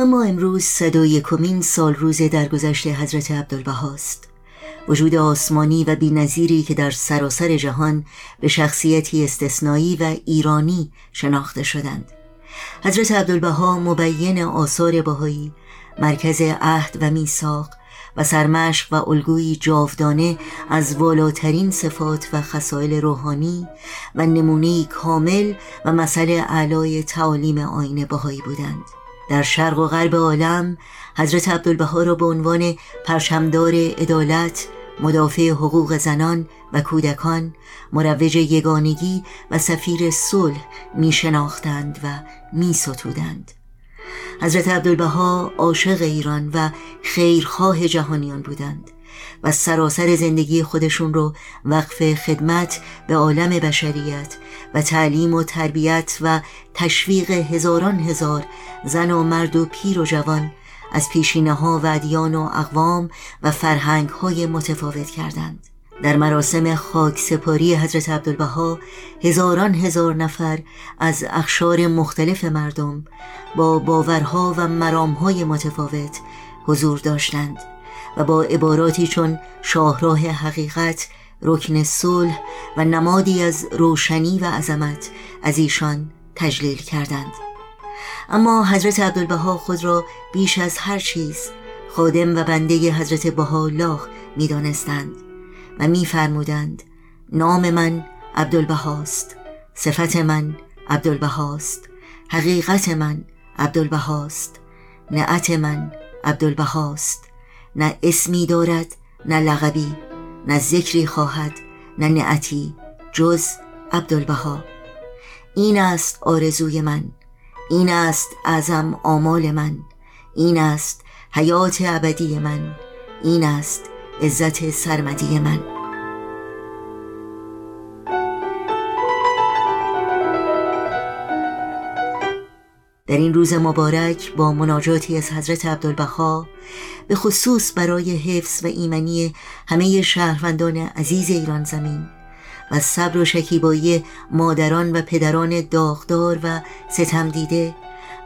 و ما امروز صد و یکمین سال روز درگذشت حضرت عبدالبهاست وجود آسمانی و بینظیری که در سراسر جهان به شخصیتی استثنایی و ایرانی شناخته شدند. حضرت عبدالبها مبین آثار بهایی مرکز عهد و میثاق و سرمشق و الگویی جاودانه از والاترین صفات و خصایل روحانی و نمونه کامل و مسئله اعلای تعالیم آین بهایی بودند. در شرق و غرب عالم حضرت عبدالبها را به عنوان پرشمدار عدالت مدافع حقوق زنان و کودکان مروج یگانگی و سفیر صلح می شناختند و می ستودند. حضرت عبدالبها عاشق ایران و خیرخواه جهانیان بودند و سراسر زندگی خودشون رو وقف خدمت به عالم بشریت و تعلیم و تربیت و تشویق هزاران هزار زن و مرد و پیر و جوان از پیشینه ها و ادیان و اقوام و فرهنگ های متفاوت کردند. در مراسم خاک سپاری حضرت عبدالبها هزاران هزار نفر از اخشار مختلف مردم با باورها و مرامهای متفاوت حضور داشتند. و با عباراتی چون شاهراه حقیقت رکن صلح و نمادی از روشنی و عظمت از ایشان تجلیل کردند. اما حضرت عبدالبها خود را بیش از هر چیز خادم و بنده حضرت بها می دانستند و میفرمودند نام من عبدالبهاست صفت من عبدالبهاست حقیقت من عبدالبهاست نعت من عبدالبهاست. نه اسمی دارد نه لغبی نه ذکری خواهد نه نعتی جز عبدالبها. این است آرزوی من این است اعظم آمال من این است حیات ابدی من این است عزت سرمدی من. در این روز مبارک با مناجاتی از حضرت عبدالبها به خصوص برای حفظ و ایمنی همه شهروندان عزیز ایران زمین و صبر و شکیبایی مادران و پدران داغدار و ستم دیده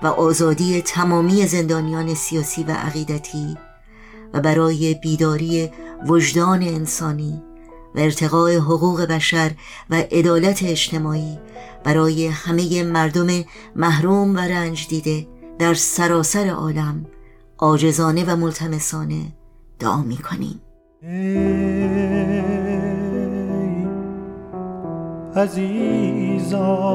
و آزادی تمامی زندانیان سیاسی و عقیدتی و برای بیداری وجدان انسانی و ارتقاء حقوق بشر و عدالت اجتماعی برای همه مردم محروم و رنج دیده در سراسر عالم عاجزانه و ملتمسانه دعا می کنیم عزیزان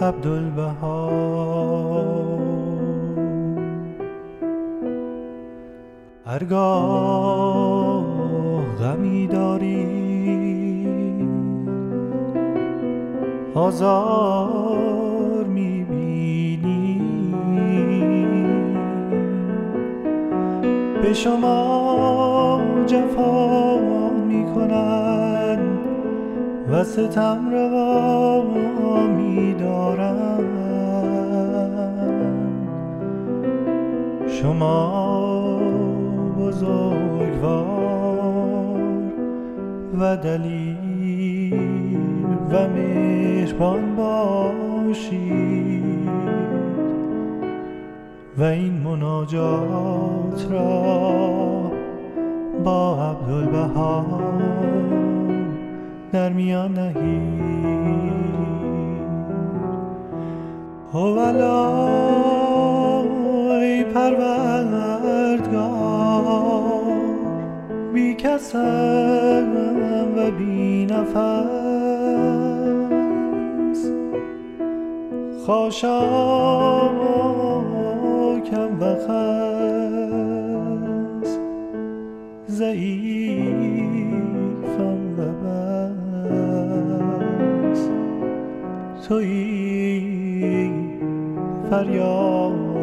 عبدالبها. هرگاه غمی داری. آزار می‌بینی. به شما جفا می‌کنند و ستم روا میدارند شما بزرگوار و دلیل و مهربان باشید و این مناجات را با عبدالبها در میان نهید. هوالای پروردگار کسم و بی نفس خاشاکم و خس. ضعیفم و بس. توی فریاد.